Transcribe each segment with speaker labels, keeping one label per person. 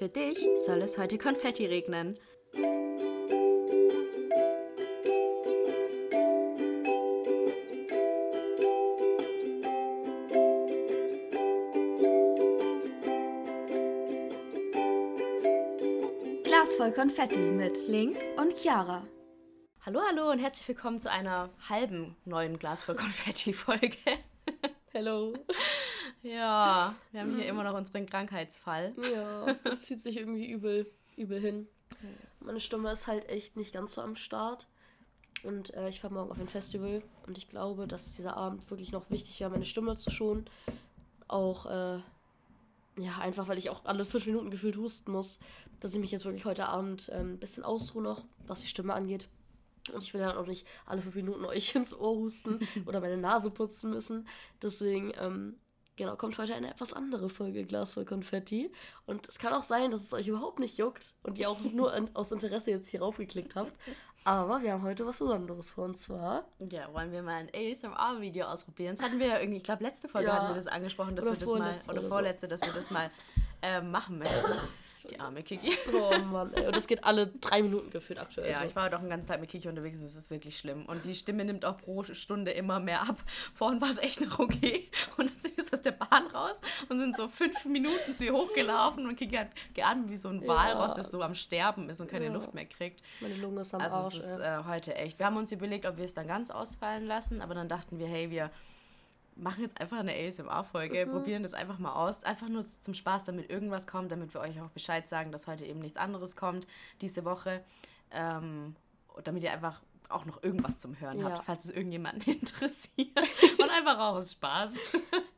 Speaker 1: Für dich soll es heute Konfetti regnen.
Speaker 2: Glas voll Konfetti mit Link und Chiara.
Speaker 1: Hallo, hallo und herzlich willkommen zu einer halben neuen Glas voll Konfetti-Folge.
Speaker 2: Hello.
Speaker 1: Ja, wir haben hier immer noch unseren Krankheitsfall.
Speaker 2: Ja, das zieht sich irgendwie übel, übel hin. Meine Stimme ist halt echt nicht ganz so am Start. Und äh, ich fahre morgen auf ein Festival und ich glaube, dass dieser Abend wirklich noch wichtig wäre, meine Stimme zu schonen. Auch, äh, ja, einfach weil ich auch alle fünf Minuten gefühlt husten muss, dass ich mich jetzt wirklich heute Abend äh, ein bisschen ausruhe noch, was die Stimme angeht. Und ich will halt auch nicht alle fünf Minuten euch ins Ohr husten oder meine Nase putzen müssen. Deswegen, ähm, genau, kommt heute eine etwas andere Folge Glas voll Konfetti. Und es kann auch sein, dass es euch überhaupt nicht juckt und ihr auch nur an, aus Interesse jetzt hier raufgeklickt habt. Aber wir haben heute was Besonderes vor. Und zwar,
Speaker 1: Ja, wollen wir mal ein ASMR-Video ausprobieren? Das hatten wir ja irgendwie, ich glaube, letzte Folge
Speaker 2: Ja.
Speaker 1: hatten wir das angesprochen, dass
Speaker 2: Oder
Speaker 1: wir das mal,
Speaker 2: vorletzte
Speaker 1: oder
Speaker 2: oder so.
Speaker 1: vorletzte, dass wir das mal ähm, machen möchten. Die arme Kiki.
Speaker 2: oh Mann, ey, und das geht alle drei Minuten gefühlt aktuell.
Speaker 1: Ja,
Speaker 2: so.
Speaker 1: ich war auch den ganzen Tag mit Kiki unterwegs, es ist wirklich schlimm. Und die Stimme nimmt auch pro Stunde immer mehr ab. Vorhin war es echt noch okay. Und dann sind wir aus der Bahn raus und sind so fünf Minuten zu ihr hochgelaufen und Kiki hat geatmet wie so ein
Speaker 2: Ja.
Speaker 1: Walross, das so am Sterben ist und keine
Speaker 2: Ja.
Speaker 1: Luft mehr kriegt.
Speaker 2: Meine Lunge ist am
Speaker 1: Also
Speaker 2: Arsch.
Speaker 1: es ist äh, heute echt. Wir haben uns überlegt, ob wir es dann ganz ausfallen lassen, aber dann dachten wir, hey, wir machen jetzt einfach eine ASMR-Folge,
Speaker 2: Mhm.
Speaker 1: probieren das einfach mal aus. Einfach nur zum Spaß, damit irgendwas kommt, damit wir euch auch Bescheid sagen, dass heute eben nichts anderes kommt diese Woche. Ähm, damit ihr einfach auch noch irgendwas zum Hören
Speaker 2: Ja.
Speaker 1: habt, falls es irgendjemanden interessiert. und einfach auch aus Spaß.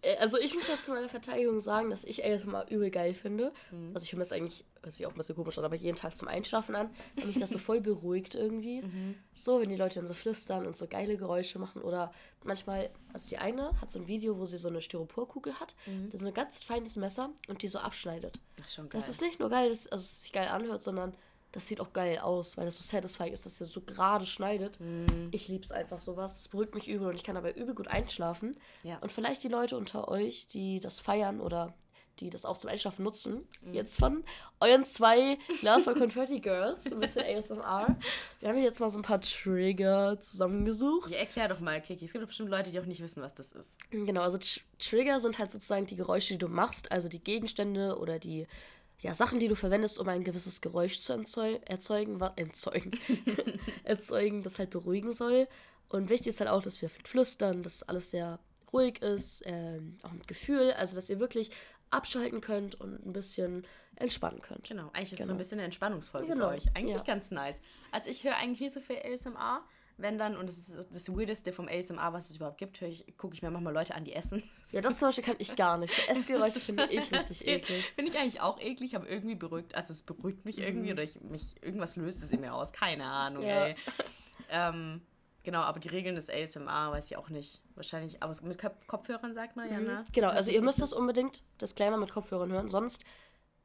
Speaker 2: Äh, Also ich muss ja zu meiner Verteidigung sagen, dass ich ASMR übel geil finde.
Speaker 1: Mhm.
Speaker 2: Also ich höre mir das eigentlich, hört sich auch ein bisschen komisch an, aber jeden Tag zum Einschlafen an, weil mich das so voll beruhigt irgendwie.
Speaker 1: Mhm.
Speaker 2: So, wenn die Leute dann so flüstern und so geile Geräusche machen oder manchmal, also die eine hat so ein Video, wo sie so eine Styroporkugel hat, das ist ein ganz feines Messer und die so abschneidet.
Speaker 1: Das ist schon geil.
Speaker 2: Das ist nicht nur geil, dass, also es sich geil anhört, sondern das sieht auch geil aus, weil das so satisfying ist, dass er so gerade schneidet.
Speaker 1: Mhm.
Speaker 2: Ich lieb's einfach sowas. Das beruhigt mich übel und ich kann dabei übel gut einschlafen.
Speaker 1: Ja.
Speaker 2: Und vielleicht die Leute unter euch, die das feiern oder die das auch zum Einschlafen nutzen,
Speaker 1: Mhm.
Speaker 2: jetzt von euren zwei Glas voll Confetti Girls, ein bisschen ASMR. Wir haben hier jetzt mal so ein paar Trigger zusammengesucht.
Speaker 1: ja, erklär doch mal, Kiki. Es gibt doch bestimmt Leute, die auch nicht wissen, was das ist.
Speaker 2: Genau, also Tr- Trigger sind halt sozusagen die Geräusche, die du machst, also die Gegenstände oder die ja, Sachen, die du verwendest, um ein gewisses Geräusch zu erzeugen, entzeugen, erzeugen, das halt beruhigen soll. Und wichtig ist halt auch, dass wir viel flüstern, dass alles sehr ruhig ist, ähm, auch mit Gefühl, also dass ihr wirklich abschalten könnt und ein bisschen entspannen könnt.
Speaker 1: Genau, eigentlich ist es so
Speaker 2: Genau.
Speaker 1: ein bisschen eine Entspannungsfolge
Speaker 2: Genau,
Speaker 1: für euch. Eigentlich
Speaker 2: ja.
Speaker 1: ganz nice. Also ich höre eigentlich nicht so viel ASMR, wenn dann, und das ist das Weirdeste vom ASMR, was es überhaupt gibt, höre ich, gucke ich mir manchmal Leute an, die essen.
Speaker 2: Ja, das zum Beispiel kann ich gar nicht. So Essgeräusche finde ich richtig eklig.
Speaker 1: Finde ich eigentlich auch eklig, aber irgendwie beruhigt, also es beruhigt mich irgendwie oder ich, mich, irgendwas löst es in mir aus, keine Ahnung,
Speaker 2: Mhm. Ja.
Speaker 1: ey. Ähm, genau, aber die Regeln des ASMR weiß ich auch nicht. Wahrscheinlich, aber mit Kop- Kopfhörern sagt man ja, ne?
Speaker 2: Genau, also ihr müsst das unbedingt, Disclaimer mit Kopfhörern hören, sonst,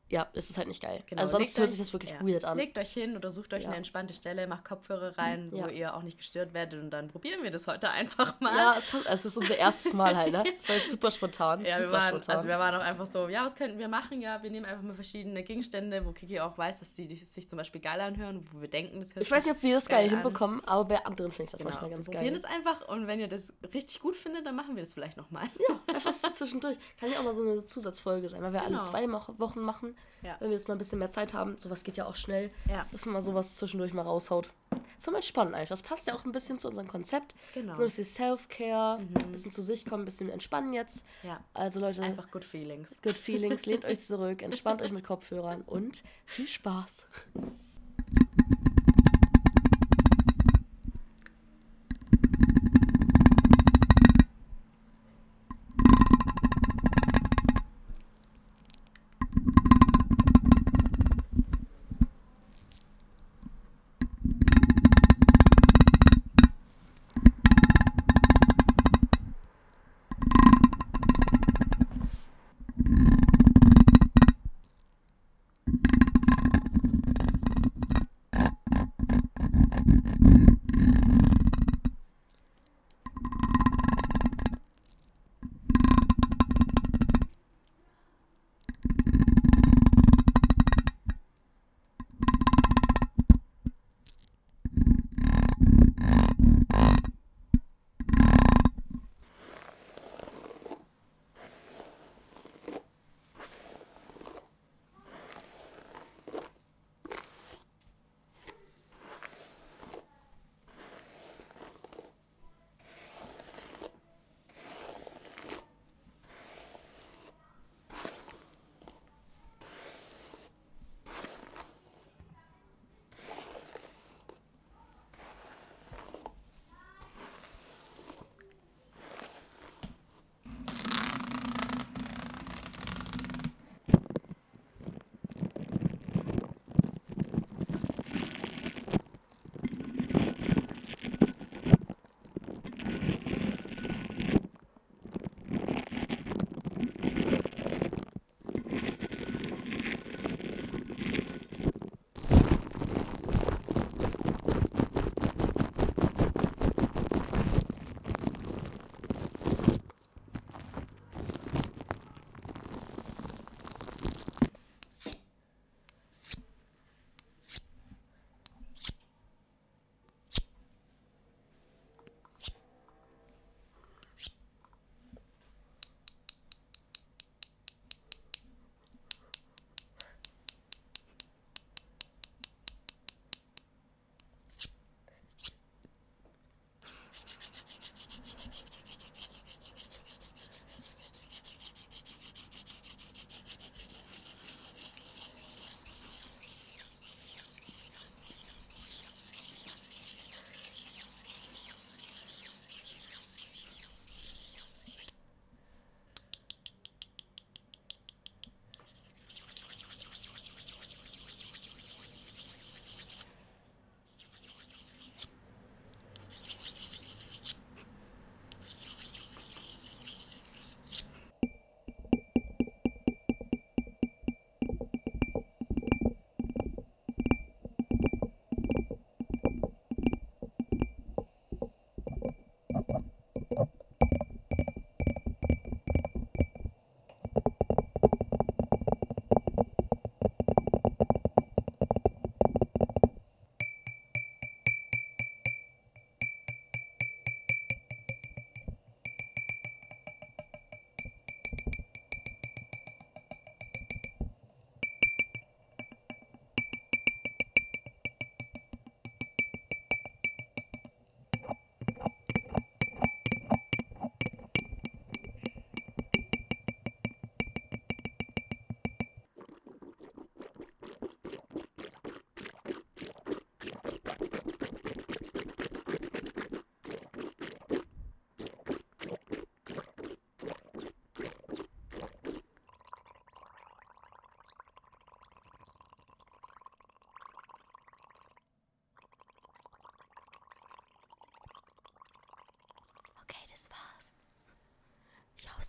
Speaker 2: ja, ist es halt nicht geil.
Speaker 1: Genau,
Speaker 2: also sonst
Speaker 1: legt
Speaker 2: hört
Speaker 1: euch-
Speaker 2: sich das wirklich
Speaker 1: ja.
Speaker 2: weird an.
Speaker 1: Legt euch hin oder sucht euch
Speaker 2: Ja.
Speaker 1: eine entspannte Stelle, macht Kopfhörer rein, wo
Speaker 2: Ja.
Speaker 1: ihr auch nicht gestört werdet und dann probieren wir das heute einfach mal.
Speaker 2: Ja, es, kommt, es ist unser erstes Mal halt, ne? Es war jetzt super spontan.
Speaker 1: Ja, wir
Speaker 2: super
Speaker 1: waren,
Speaker 2: spontan.
Speaker 1: also wir waren auch einfach so, ja, was könnten wir machen? Ja, wir nehmen einfach mal verschiedene Gegenstände, wo Kiki auch weiß, dass sie sich zum Beispiel geil anhören, wo wir denken, das hört
Speaker 2: ich weiß nicht, ob wir das geil,
Speaker 1: geil
Speaker 2: hinbekommen, aber bei anderen finde ich das
Speaker 1: Genau,
Speaker 2: manchmal ganz
Speaker 1: wir
Speaker 2: geil.
Speaker 1: probieren es einfach und wenn ihr das richtig gut findet, dann machen wir das vielleicht nochmal.
Speaker 2: Ja, einfach zwischendurch. Kann ja auch mal so eine Zusatzfolge sein, weil wir
Speaker 1: Genau.
Speaker 2: alle zwei Wochen machen.
Speaker 1: Ja.
Speaker 2: Wenn wir jetzt mal ein bisschen mehr Zeit haben, sowas geht ja auch schnell,
Speaker 1: Ja.
Speaker 2: dass man mal sowas zwischendurch mal raushaut. Zum Entspannen einfach. Das passt ja auch ein bisschen zu unserem Konzept.
Speaker 1: Genau.
Speaker 2: So ein bisschen Self-Care, ein bisschen zu sich kommen, ein bisschen entspannen jetzt.
Speaker 1: Ja.
Speaker 2: Also Leute,
Speaker 1: Einfach good feelings.
Speaker 2: Good Feelings, lehnt euch zurück, entspannt euch mit Kopfhörern und viel Spaß.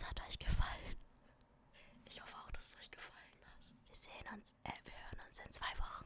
Speaker 1: Es hat euch gefallen.
Speaker 2: Ich hoffe auch, dass es euch gefallen hat.
Speaker 1: Wir sehen uns, äh, wir hören uns in zwei Wochen.